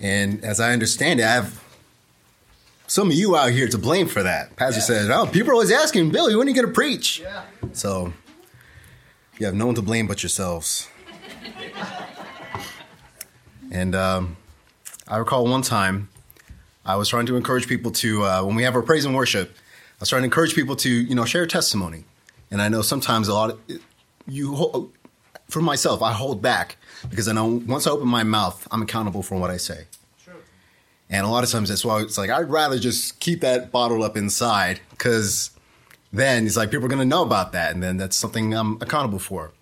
And as I understand it, I have some of you out here to blame for that. Pastor yeah. said, "Oh, people are always asking Billy, when are you going to preach?" Yeah. So you have no one to blame but yourselves. and um, I recall one time I was trying to encourage people to uh, when we have our praise and worship. I was trying to encourage people to you know share testimony, and I know sometimes a lot of you for myself I hold back because I know once I open my mouth, I'm accountable for what I say. And a lot of times that's why it's like I'd rather just keep that bottled up inside because then it's like people are going to know about that, and then that's something I'm accountable for.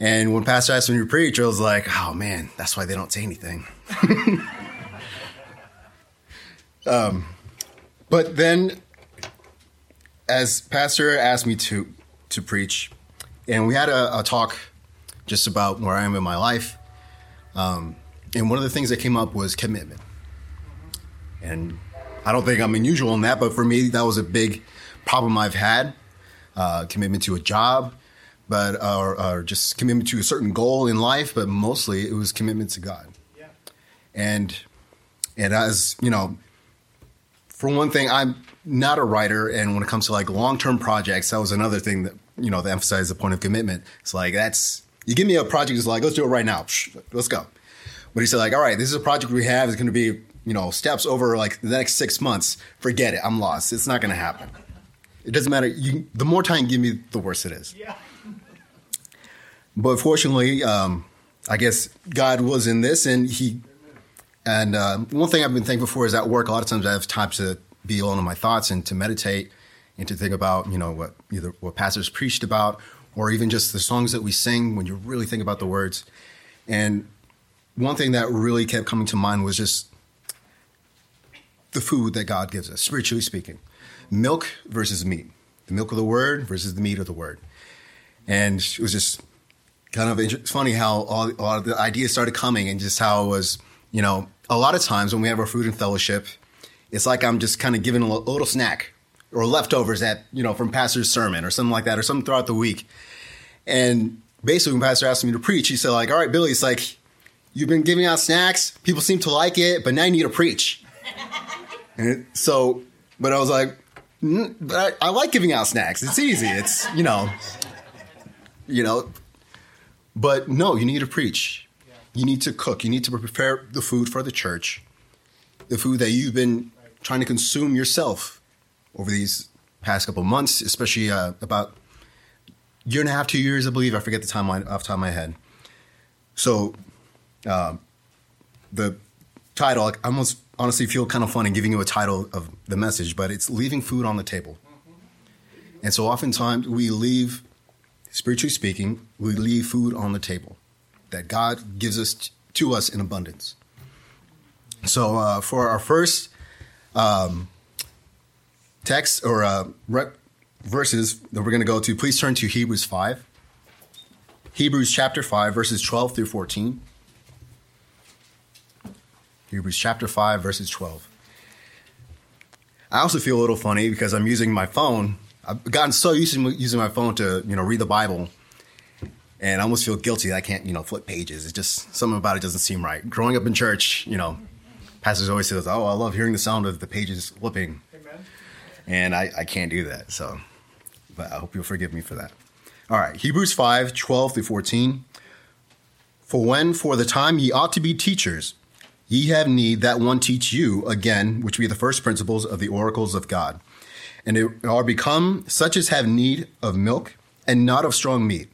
And when Pastor asked me to preach, I was like, oh man, that's why they don't say anything. um, but then, as Pastor asked me to to preach, and we had a, a talk just about where I am in my life. Um, and one of the things that came up was commitment. And I don't think I'm unusual in that, but for me, that was a big problem I've had uh, commitment to a job, but or, or, just commitment to a certain goal in life, but mostly it was commitment to God. Yeah. And and as you know, for one thing, I'm not a writer, and when it comes to like long term projects, that was another thing that you know, to emphasize the point of commitment. It's like that's you give me a project, it's like let's do it right now, let's go. But he said like, all right, this is a project we have. It's going to be you know steps over like the next six months. Forget it, I'm lost. It's not going to happen. It doesn't matter. You, the more time you give me, the worse it is. Yeah. But fortunately, um, I guess God was in this, and He. And uh, one thing I've been thankful for is at work. A lot of times I have time to be alone in my thoughts and to meditate and to think about you know what either what pastors preached about or even just the songs that we sing when you really think about the words. And one thing that really kept coming to mind was just the food that god gives us spiritually speaking. Milk versus meat. The milk of the word versus the meat of the word. And it was just kind of it's funny how all, all the ideas started coming and just how it was you know a lot of times when we have our food and fellowship it's like i'm just kind of giving a little snack or leftovers at you know from pastor's sermon or something like that or something throughout the week. And basically, when pastor asked me to preach, he said like, "All right, Billy, it's like you've been giving out snacks, people seem to like it, but now you need to preach." and so, but I was like, mm, but I, I like giving out snacks. It's easy. It's you know, you know, but no, you need to preach. You need to cook. You need to prepare the food for the church, the food that you've been trying to consume yourself over these past couple months, especially uh, about year and a half, two years, I believe. I forget the timeline off the top of my head. So, uh, the title, I almost honestly feel kind of funny giving you a title of the message, but it's leaving food on the table. And so, oftentimes, we leave, spiritually speaking, we leave food on the table that God gives us t- to us in abundance. So, uh, for our first um, text or uh, re- verses that we're going to go to, please turn to Hebrews 5. Hebrews chapter 5, verses 12 through 14. Hebrews chapter 5, verses 12. I also feel a little funny because I'm using my phone. I've gotten so used to using my phone to, you know, read the Bible. And I almost feel guilty that I can't, you know, flip pages. It's just something about it doesn't seem right. Growing up in church, you know, pastors always says, "Oh, I love hearing the sound of the pages flipping." And I, I can't do that. So, but I hope you'll forgive me for that. All right, Hebrews 5 12 through 14. For when for the time ye ought to be teachers, ye have need that one teach you again, which be the first principles of the oracles of God. And it are become such as have need of milk and not of strong meat.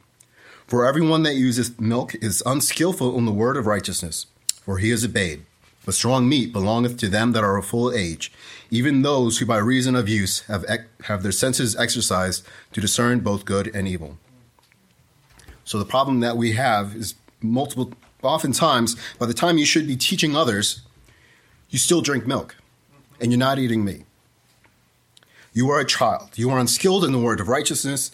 For everyone that uses milk is unskillful in the word of righteousness, for he is a babe. But strong meat belongeth to them that are of full age, even those who by reason of use have, have their senses exercised to discern both good and evil. So the problem that we have is multiple, oftentimes, by the time you should be teaching others, you still drink milk and you're not eating meat. You are a child. You are unskilled in the word of righteousness.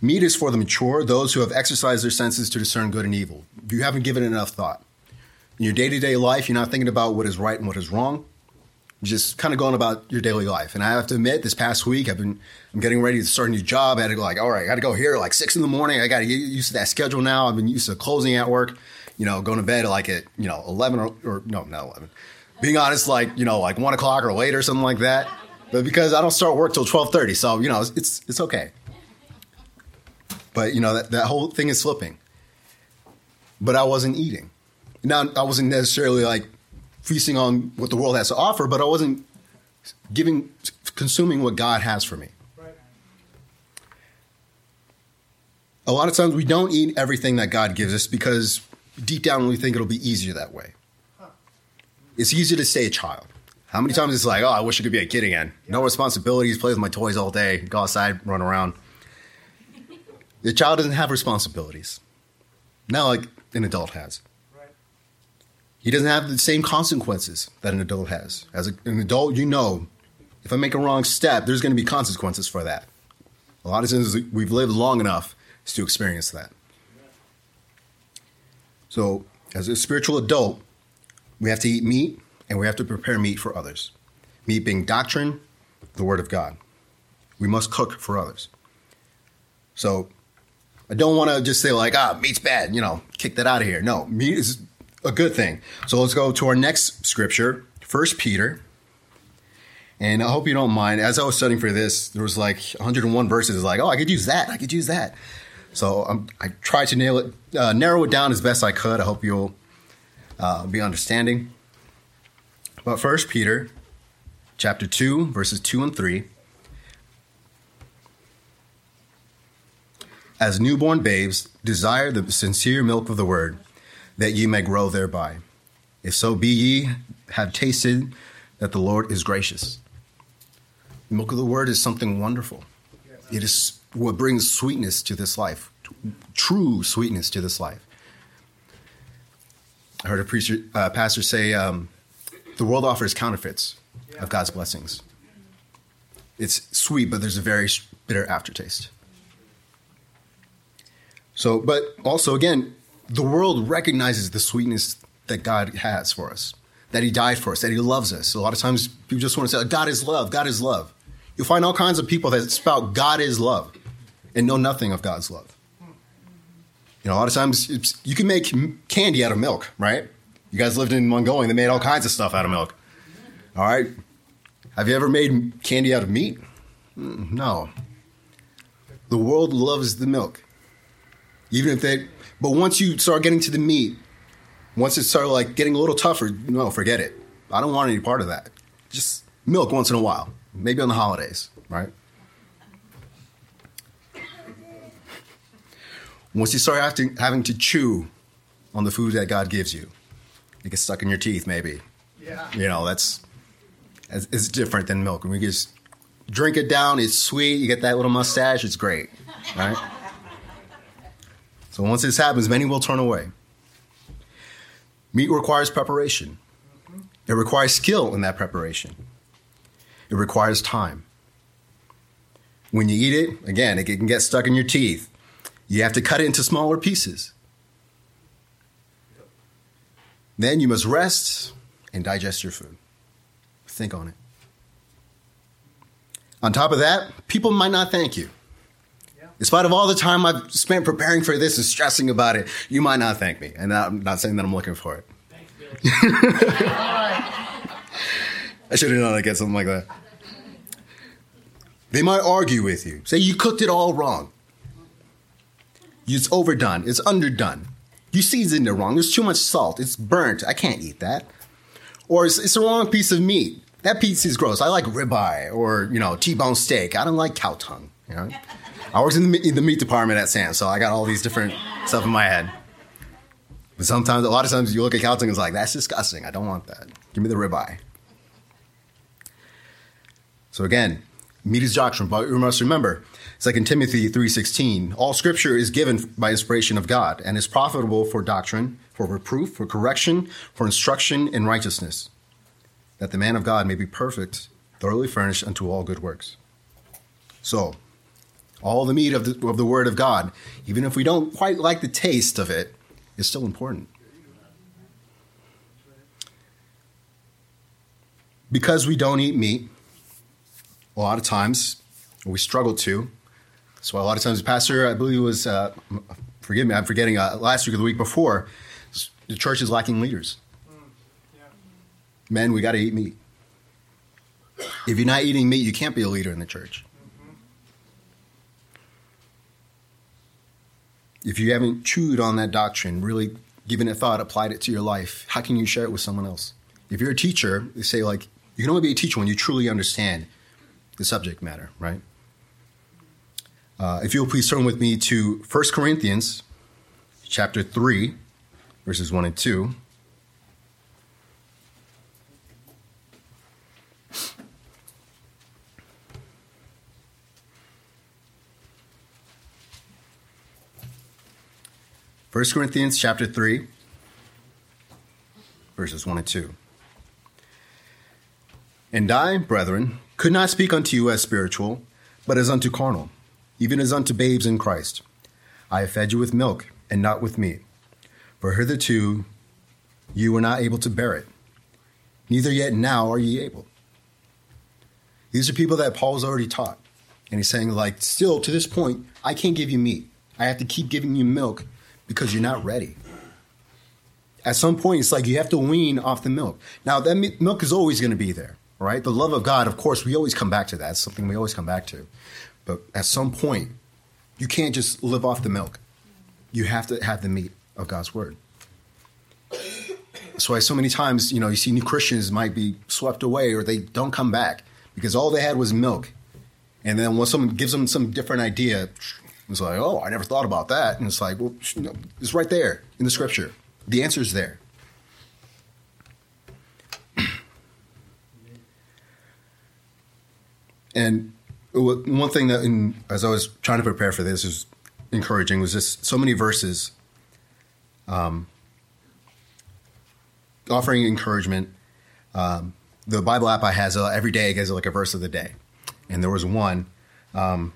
Meat is for the mature, those who have exercised their senses to discern good and evil. You haven't given enough thought. In your day to day life, you're not thinking about what is right and what is wrong You're just kind of going about your daily life. And I have to admit, this past week, I've been, I'm getting ready to start a new job. I had to go like, all right, I got to go here like six in the morning. I got to get used to that schedule now. I've been used to closing at work, you know, going to bed like at, you know, 11 or, or no, not 11. Being honest, like, you know, like one o'clock or later, or something like that. But because I don't start work till 1230, so, you know, it's, it's, it's okay. But, you know, that, that whole thing is slipping. But I wasn't eating. Now, I wasn't necessarily like feasting on what the world has to offer, but I wasn't giving, consuming what God has for me. A lot of times we don't eat everything that God gives us because deep down we think it'll be easier that way. It's easier to stay a child. How many times it's like, oh, I wish I could be a kid again. No responsibilities, play with my toys all day, go outside, run around. The child doesn't have responsibilities. Now, like an adult has. He doesn't have the same consequences that an adult has. As a, an adult, you know, if I make a wrong step, there's going to be consequences for that. A lot of times we've lived long enough to experience that. So, as a spiritual adult, we have to eat meat and we have to prepare meat for others. Meat being doctrine, the Word of God. We must cook for others. So, I don't want to just say, like, ah, meat's bad, you know, kick that out of here. No, meat is a good thing. So, let's go to our next scripture, First Peter. And I hope you don't mind. As I was studying for this, there was like 101 verses. Like, oh, I could use that. I could use that. So um, I tried to nail it, uh, narrow it down as best I could. I hope you'll uh, be understanding. But First Peter, chapter two, verses two and three. As newborn babes, desire the sincere milk of the word, that ye may grow thereby. If so be ye have tasted that the Lord is gracious. The milk of the word is something wonderful. It is what brings sweetness to this life, true sweetness to this life. I heard a preacher, uh, pastor say, um, "The world offers counterfeits of God's blessings. It's sweet, but there's a very bitter aftertaste." So, but also again, the world recognizes the sweetness that God has for us, that He died for us, that He loves us. A lot of times, people just want to say, "God is love. God is love." You'll find all kinds of people that spout God is love and know nothing of God's love. You know, a lot of times you can make candy out of milk, right? You guys lived in Mongolia, they made all kinds of stuff out of milk. All right? Have you ever made candy out of meat? Mm, no. The world loves the milk. Even if they, but once you start getting to the meat, once it started like getting a little tougher, no, forget it. I don't want any part of that. Just milk once in a while, maybe on the holidays, right? Once you start having, having to chew on the food that God gives you, it gets stuck in your teeth, maybe. Yeah. You know, that's it's different than milk. When you just drink it down, it's sweet. You get that little mustache, it's great, right? So once this happens, many will turn away. Meat requires preparation. It requires skill in that preparation. It requires time. When you eat it, again, it can get stuck in your teeth. You have to cut it into smaller pieces. Then you must rest and digest your food. Think on it. On top of that, people might not thank you. In spite of all the time I've spent preparing for this and stressing about it, you might not thank me. And I'm not saying that I'm looking for it. I should have known I'd get something like that. They might argue with you, say you cooked it all wrong. It's overdone. It's underdone. You seasoned it wrong. There's too much salt. It's burnt. I can't eat that. Or it's, it's the wrong piece of meat. That piece is gross. I like ribeye or you know T-bone steak. I don't like cow tongue. You know, I worked in the, the meat department at Sam, so I got all these different stuff in my head. But sometimes, a lot of times, you look at tongue and it's like that's disgusting. I don't want that. Give me the ribeye. So again, meat is doctrine, but we must remember 2 Timothy 3:16, all scripture is given by inspiration of God and is profitable for doctrine, for reproof, for correction, for instruction in righteousness, that the man of God may be perfect, thoroughly furnished unto all good works. So, all the meat of the, of the word of God, even if we don't quite like the taste of it, is still important. Because we don't eat meat, a lot of times, we struggle to, so a lot of times, Pastor, I believe it was, uh, forgive me, I'm forgetting, uh, last week or the week before, the church is lacking leaders. Men, we got to eat meat. If you're not eating meat, you can't be a leader in the church. If you haven't chewed on that doctrine, really given it thought, applied it to your life, how can you share it with someone else? If you're a teacher, they say like you can only be a teacher when you truly understand the subject matter, right? Uh, if you'll please turn with me to 1 Corinthians chapter 3, verses 1 and 2. First Corinthians chapter 3, verses 1 and 2. And I, brethren, could not speak unto you as spiritual, but as unto carnal, even as unto babes in Christ. I have fed you with milk, and not with meat. For hitherto you were not able to bear it, neither yet now are ye able. These are people that Paul's already taught. And he's saying, like, still to this point, I can't give you meat. I have to keep giving you milk because you're not ready. At some point, it's like you have to wean off the milk. Now, that milk is always going to be there, right? The love of God, of course, we always come back to that. It's something we always come back to. But at some point, you can't just live off the milk. You have to have the meat of God's word. That's why so many times, you know, you see new Christians might be swept away or they don't come back because all they had was milk. And then when someone gives them some different idea, it's like, oh, I never thought about that. And it's like, well, it's right there in the scripture. The answer is there. and one thing that, in, as I was trying to prepare for this, is encouraging was just so many verses um, offering encouragement. Um, the Bible app I has uh, every day gives like a verse of the day, and there was one. Um,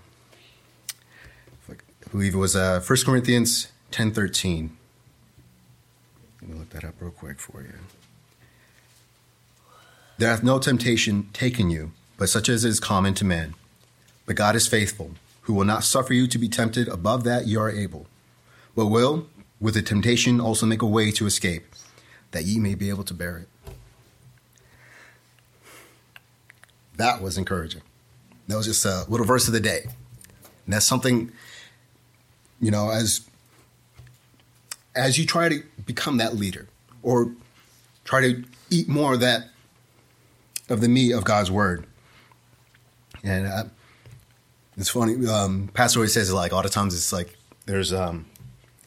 I believe it was uh, 1 Corinthians ten thirteen. Let me look that up real quick for you. There hath no temptation taken you, but such as is common to men. But God is faithful, who will not suffer you to be tempted above that you are able, but will, with the temptation, also make a way to escape, that ye may be able to bear it. That was encouraging. That was just a little verse of the day. And that's something you know, as as you try to become that leader or try to eat more of that of the meat of God's word. And uh, it's funny. Um, Pastor always says like all the times it's like there's um,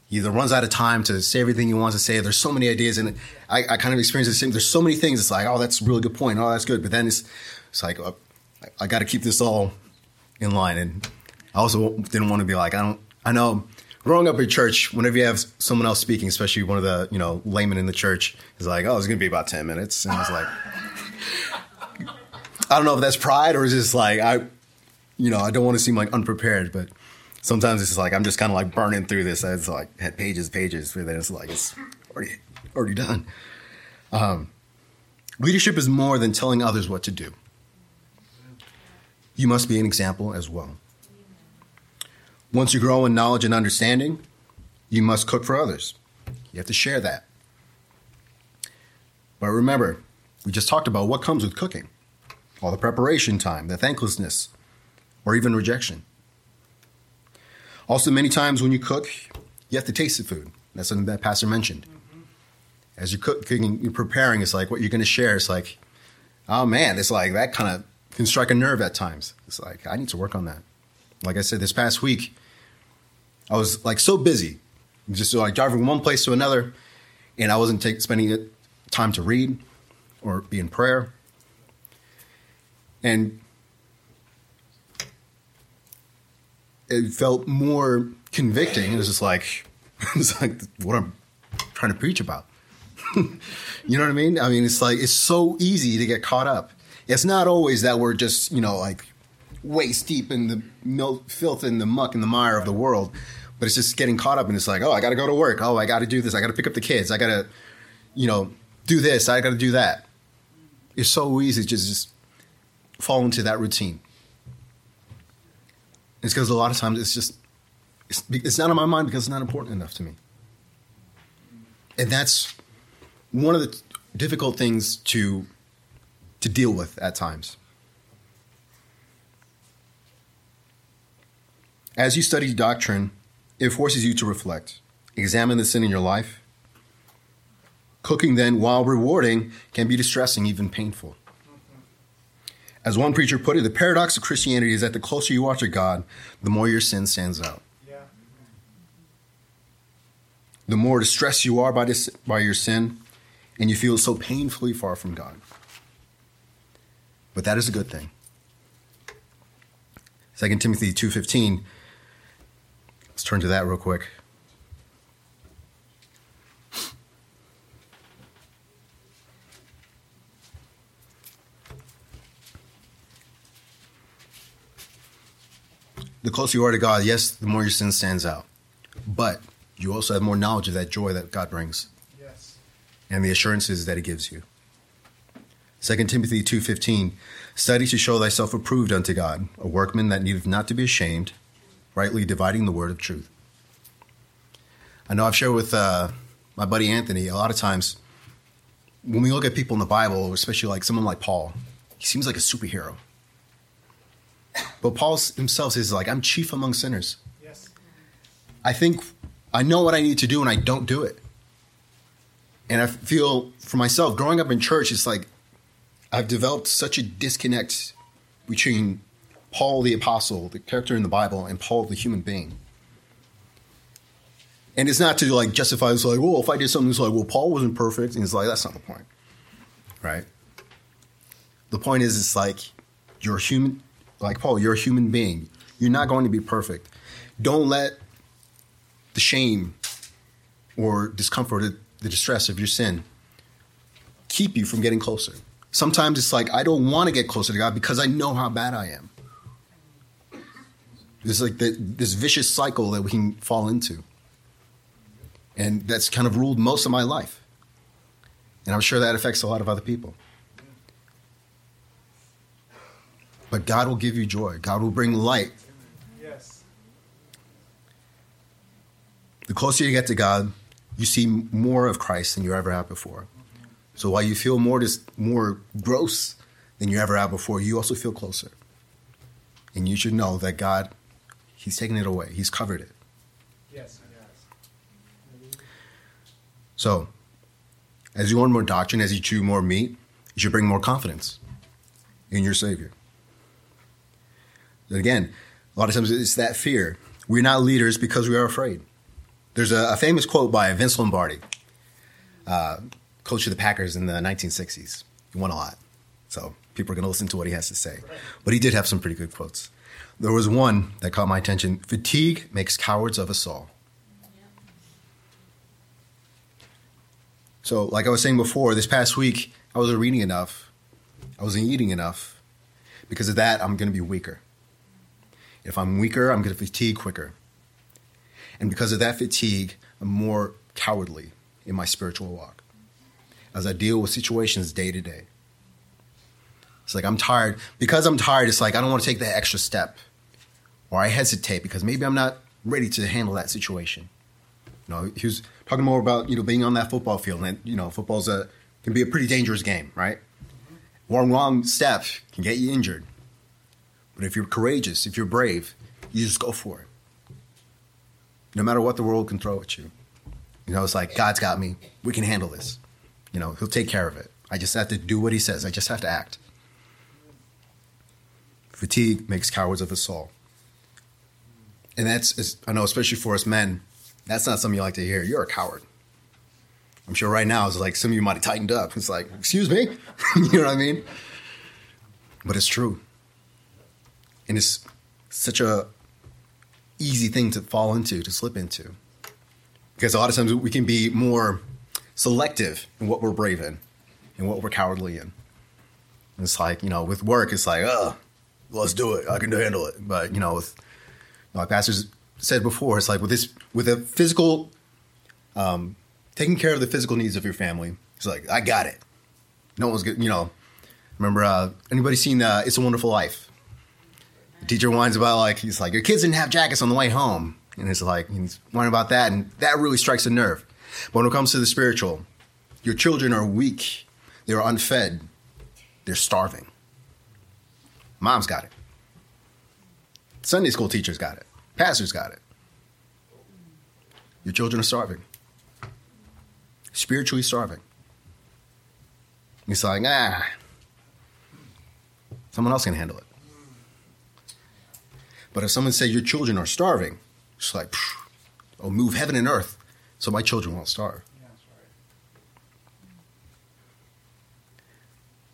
he either runs out of time to say everything he wants to say. There's so many ideas, and I, I kind of experience the same. There's so many things. It's like, oh, that's a really good point. Oh, that's good. But then it's it's like uh, I, I got to keep this all in line. And I also didn't want to be like I don't I know growing up in church, whenever you have someone else speaking, especially one of the you know laymen in the church, is like, oh, it's gonna be about ten minutes, and I was like, I don't know if that's pride or is just like I, you know, I don't want to seem like unprepared, but sometimes it's like I'm just kind of like burning through this. It's like had pages, pages, but then it's like it's already already done. Um, leadership is more than telling others what to do. You must be an example as well. Once you grow in knowledge and understanding, you must cook for others. You have to share that. But remember, we just talked about what comes with cooking all the preparation time, the thanklessness, or even rejection. Also, many times when you cook, you have to taste the food. That's something that Pastor mentioned. Mm-hmm. As you're cooking, you're preparing, it's like what you're going to share. It's like, oh man, it's like that kind of can strike a nerve at times. It's like, I need to work on that. Like I said, this past week, I was like so busy, just like driving from one place to another, and I wasn't take, spending time to read or be in prayer. And it felt more convicting. It was just like, it's like what I'm trying to preach about. you know what I mean? I mean, it's like it's so easy to get caught up. It's not always that we're just you know like waist deep in the milk, filth and the muck and the mire of the world, but it's just getting caught up and it's like, oh, I got to go to work. Oh, I got to do this. I got to pick up the kids. I got to, you know, do this. I got to do that. It's so easy to just, just fall into that routine. It's because a lot of times it's just, it's, it's not on my mind because it's not important enough to me. and that's one of the difficult things to to deal with at times. As you study doctrine, it forces you to reflect, examine the sin in your life. Cooking, then, while rewarding, can be distressing, even painful. As one preacher put it, the paradox of Christianity is that the closer you are to God, the more your sin stands out. The more distressed you are by, this, by your sin, and you feel so painfully far from God. But that is a good thing. 2 Timothy 2.15 Let's turn to that real quick. The closer you are to God, yes, the more your sin stands out. But you also have more knowledge of that joy that God brings. Yes. And the assurances that he gives you. 2 Timothy 2:15 Study to show thyself approved unto God, a workman that needeth not to be ashamed, rightly dividing the word of truth. I know I've shared with uh, my buddy Anthony a lot of times when we look at people in the Bible, especially like someone like Paul, he seems like a superhero. But Paul himself says, like, I'm chief among sinners. Yes. I think I know what I need to do and I don't do it. And I feel for myself, growing up in church, it's like I've developed such a disconnect between Paul the apostle, the character in the Bible, and Paul the human being. And it's not to like justify it's like, well, if I did something, it's like, well, Paul wasn't perfect. And it's like, that's not the point. Right? The point is, it's like, you're human, like Paul, you're a human being. You're not going to be perfect. Don't let the shame or discomfort, or the distress of your sin keep you from getting closer. Sometimes it's like, I don't want to get closer to God because I know how bad I am. It's like the, this vicious cycle that we can fall into. And that's kind of ruled most of my life. And I'm sure that affects a lot of other people. But God will give you joy. God will bring light. Yes. The closer you get to God, you see more of Christ than you ever have before. So while you feel more dis- more gross than you ever have before, you also feel closer. And you should know that God He's taken it away. He's covered it. Yes, yes. So, as you learn more doctrine, as you chew more meat, you should bring more confidence in your Savior. again, a lot of times it's that fear. We're not leaders because we are afraid. There's a, a famous quote by Vince Lombardi, uh, coach of the Packers in the 1960s. He won a lot. So people are going to listen to what he has to say. But he did have some pretty good quotes. There was one that caught my attention. Fatigue makes cowards of us all. So, like I was saying before, this past week, I wasn't reading enough. I wasn't eating enough. Because of that, I'm going to be weaker. If I'm weaker, I'm going to fatigue quicker. And because of that fatigue, I'm more cowardly in my spiritual walk as I deal with situations day to day. It's like I'm tired. Because I'm tired, it's like I don't want to take that extra step or I hesitate because maybe I'm not ready to handle that situation. You know, he was talking more about you know being on that football field, and you know, football's a can be a pretty dangerous game, right? One wrong step can get you injured. But if you're courageous, if you're brave, you just go for it. No matter what the world can throw at you. You know, it's like God's got me. We can handle this. You know, He'll take care of it. I just have to do what He says. I just have to act. Fatigue makes cowards of us all and that's I know, especially for us men, that's not something you like to hear. You're a coward. I'm sure right now it's like some of you might have tightened up. It's like, excuse me, you know what I mean? But it's true, and it's such a easy thing to fall into, to slip into, because a lot of times we can be more selective in what we're brave in and what we're cowardly in. And it's like you know, with work, it's like, oh, let's do it. I can handle it. But you know, with like pastors said before, it's like with this with a physical, um, taking care of the physical needs of your family. It's like I got it. No one's good. You know, remember uh, anybody seen uh, It's a Wonderful Life? The teacher whines about like he's like your kids didn't have jackets on the way home, and it's like he's whining about that, and that really strikes a nerve. But when it comes to the spiritual, your children are weak, they're unfed, they're starving. Mom's got it. Sunday school teachers got it. Pastors got it. Your children are starving. Spiritually starving. It's like, ah, someone else can handle it. But if someone said your children are starving, it's like, oh, move heaven and earth so my children won't starve.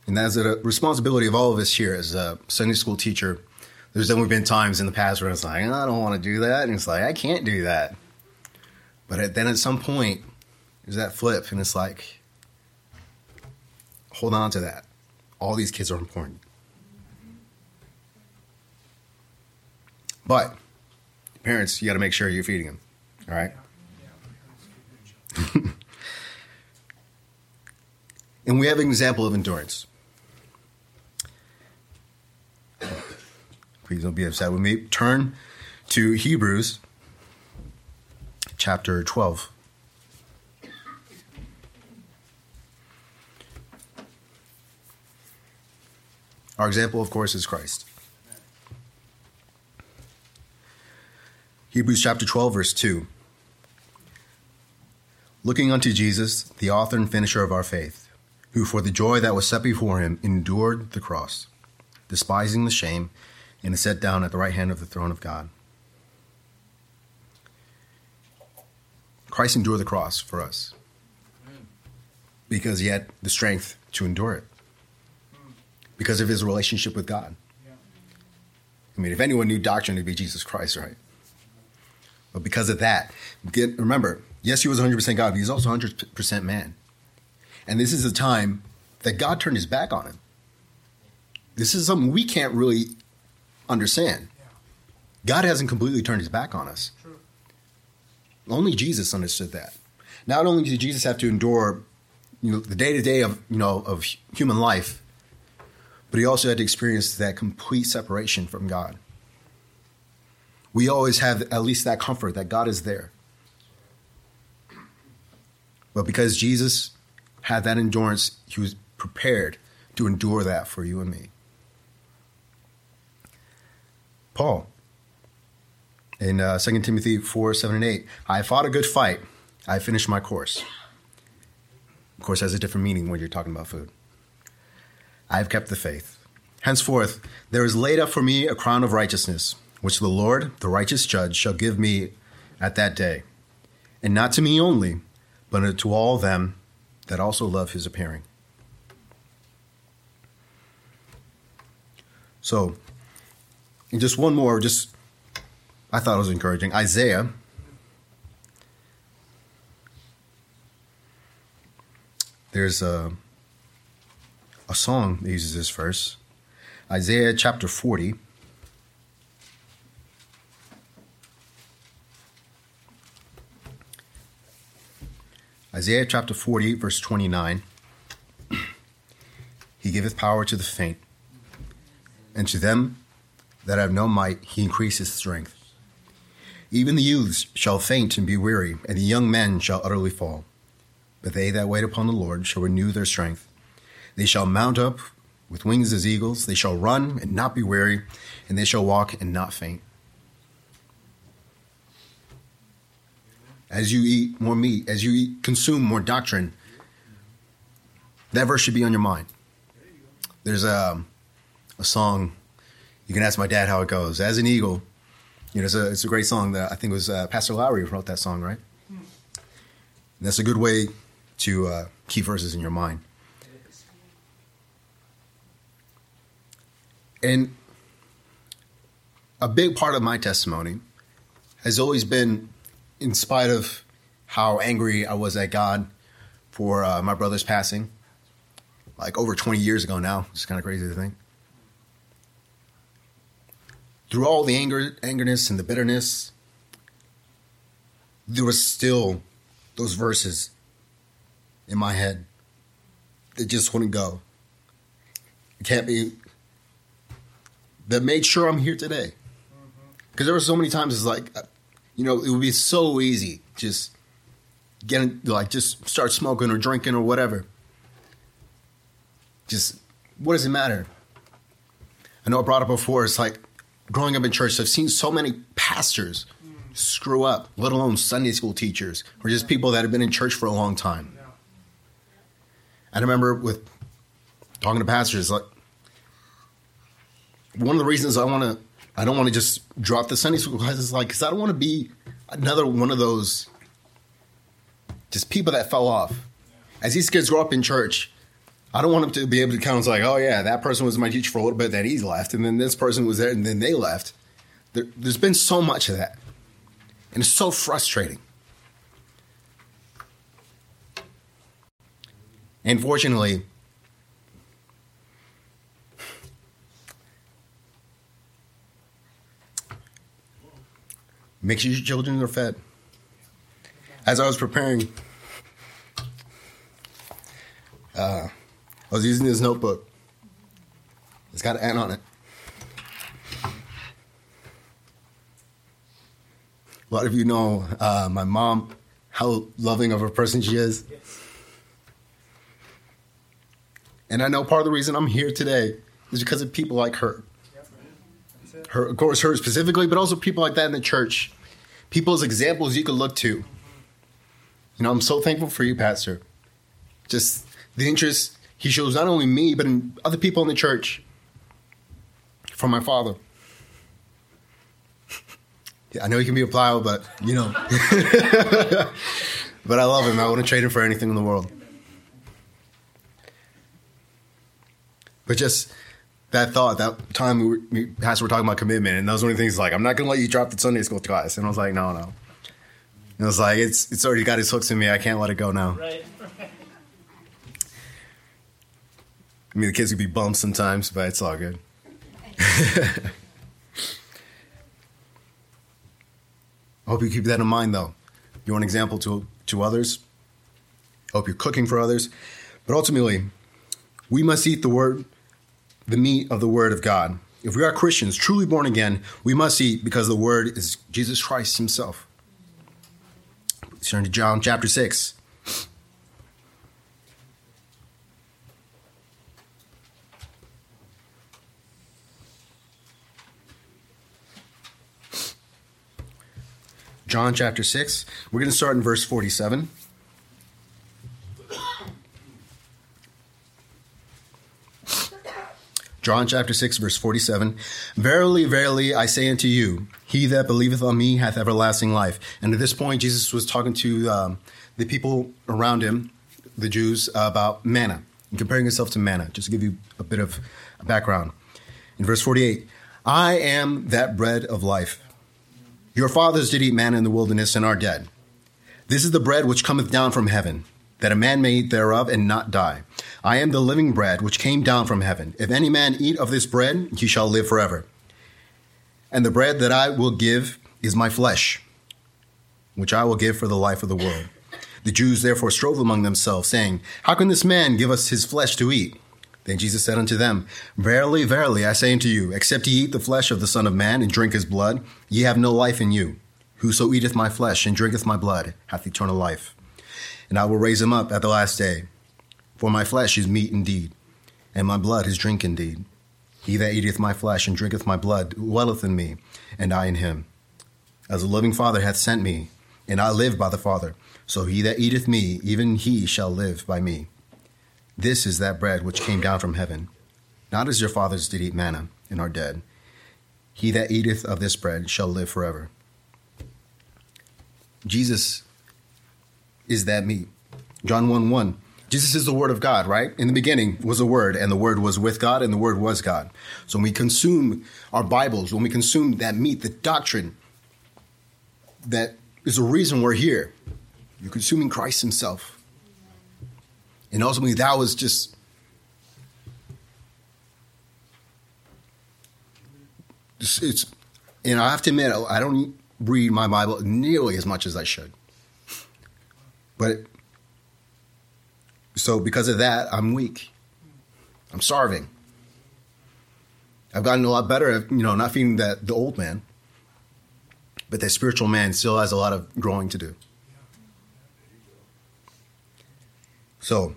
And that's a responsibility of all of us here as a Sunday school teacher. There's only been times in the past where it's like, I don't want to do that. And it's like, I can't do that. But then at some point, there's that flip, and it's like, hold on to that. All these kids are important. But parents, you got to make sure you're feeding them. All right. and we have an example of endurance. Please don't be upset with me. Turn to Hebrews chapter 12. Our example, of course, is Christ. Hebrews chapter 12, verse 2. Looking unto Jesus, the author and finisher of our faith, who for the joy that was set before him endured the cross, despising the shame, and is set down at the right hand of the throne of God. Christ endured the cross for us because he had the strength to endure it because of his relationship with God. I mean, if anyone knew doctrine, it'd be Jesus Christ, right? But because of that, get, remember, yes, he was 100% God, but he's also 100% man. And this is a time that God turned his back on him. This is something we can't really understand. God hasn't completely turned his back on us. Only Jesus understood that. Not only did Jesus have to endure, you know, the day to day of you know of human life, but he also had to experience that complete separation from God. We always have at least that comfort that God is there. But because Jesus had that endurance, he was prepared to endure that for you and me. Paul, in uh, 2 Timothy 4 7 and 8, I fought a good fight. I finished my course. Of course, has a different meaning when you're talking about food. I have kept the faith. Henceforth, there is laid up for me a crown of righteousness which the Lord, the righteous judge, shall give me at that day. And not to me only, but to all them that also love his appearing. So, and just one more, just I thought it was encouraging. Isaiah. There's a, a song that uses this verse. Isaiah chapter 40. Isaiah chapter 40, verse 29. He giveth power to the faint, and to them that have no might he increaseth strength. Even the youths shall faint and be weary, and the young men shall utterly fall. But they that wait upon the Lord shall renew their strength. They shall mount up with wings as eagles. They shall run and not be weary, and they shall walk and not faint. as you eat more meat, as you eat, consume more doctrine, that verse should be on your mind. There's a, a song, you can ask my dad how it goes. As an eagle, you know, it's a, it's a great song that I think it was uh, Pastor Lowry who wrote that song, right? And that's a good way to uh, keep verses in your mind. And a big part of my testimony has always been in spite of how angry I was at God for uh, my brother's passing, like over 20 years ago now, it's kind of crazy to think. Through all the anger, angerness and the bitterness, there was still those verses in my head that just wouldn't go. It can't be that made sure I'm here today. Mm-hmm. Because there were so many times it's like you know, it would be so easy just getting like just start smoking or drinking or whatever. Just what does it matter? I know I brought up before. It's like growing up in church. I've seen so many pastors screw up, let alone Sunday school teachers or just people that have been in church for a long time. I remember with talking to pastors, like one of the reasons I want to, I don't want to just drop the Sunday school classes, like, because I don't want to be another one of those just people that fell off. As these kids grow up in church, I don't want them to be able to count like, oh yeah, that person was my teacher for a little bit, then he's left, and then this person was there, and then they left. There, there's been so much of that, and it's so frustrating. Unfortunately, make sure your children are fed. As I was preparing, uh, I was using this notebook. It's got an on it. A lot of you know uh, my mom, how loving of a person she is. And I know part of the reason I'm here today is because of people like her. Her, of course, her specifically, but also people like that in the church. People as examples you could look to. You know, I'm so thankful for you, Pastor. Just the interest he shows not only me, but in other people in the church. From my father. I know he can be a plow, but you know. but I love him. I wouldn't trade him for anything in the world. But just that thought, that time we, were, we Pastor were talking about commitment, and those were the things like, I'm not going to let you drop the Sunday school class. And I was like, no, no. And it was like, it's it's already got its hooks in me. I can't let it go now. Right. I mean, the kids could be bummed sometimes, but it's all good. I hope you keep that in mind, though. You're an example to, to others. I hope you're cooking for others. But ultimately, we must eat the word, the meat of the word of God. If we are Christians, truly born again, we must eat because the word is Jesus Christ himself. Let's turn to John chapter 6. John chapter 6. We're going to start in verse 47. John chapter 6, verse 47. Verily, verily, I say unto you, he that believeth on me hath everlasting life. And at this point, Jesus was talking to um, the people around him, the Jews, uh, about manna, and comparing himself to manna, just to give you a bit of background. In verse 48, I am that bread of life. Your fathers did eat manna in the wilderness and are dead. This is the bread which cometh down from heaven, that a man may eat thereof and not die. I am the living bread which came down from heaven. If any man eat of this bread, he shall live forever. And the bread that I will give is my flesh, which I will give for the life of the world. The Jews therefore strove among themselves, saying, How can this man give us his flesh to eat? Then Jesus said unto them, Verily, verily, I say unto you, except ye eat the flesh of the Son of Man and drink his blood, ye have no life in you. Whoso eateth my flesh and drinketh my blood hath eternal life. And I will raise him up at the last day. For my flesh is meat indeed, and my blood is drink indeed. He that eateth my flesh and drinketh my blood dwelleth in me, and I in him. As the living Father hath sent me, and I live by the Father, so he that eateth me, even he shall live by me. This is that bread which came down from heaven, not as your fathers did eat manna, and are dead. He that eateth of this bread shall live forever. Jesus is that meat. John 1 1. Jesus is the Word of God, right? In the beginning was the Word, and the Word was with God, and the Word was God. So when we consume our Bibles, when we consume that meat, the doctrine that is the reason we're here, you're consuming Christ Himself. And ultimately, that was just. It's, it's and I have to admit, I don't read my Bible nearly as much as I should. But so because of that, I'm weak. I'm starving. I've gotten a lot better at, you know, not feeding that the old man. But that spiritual man still has a lot of growing to do. So,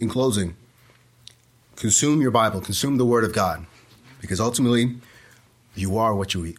in closing, consume your Bible, consume the Word of God, because ultimately, you are what you eat.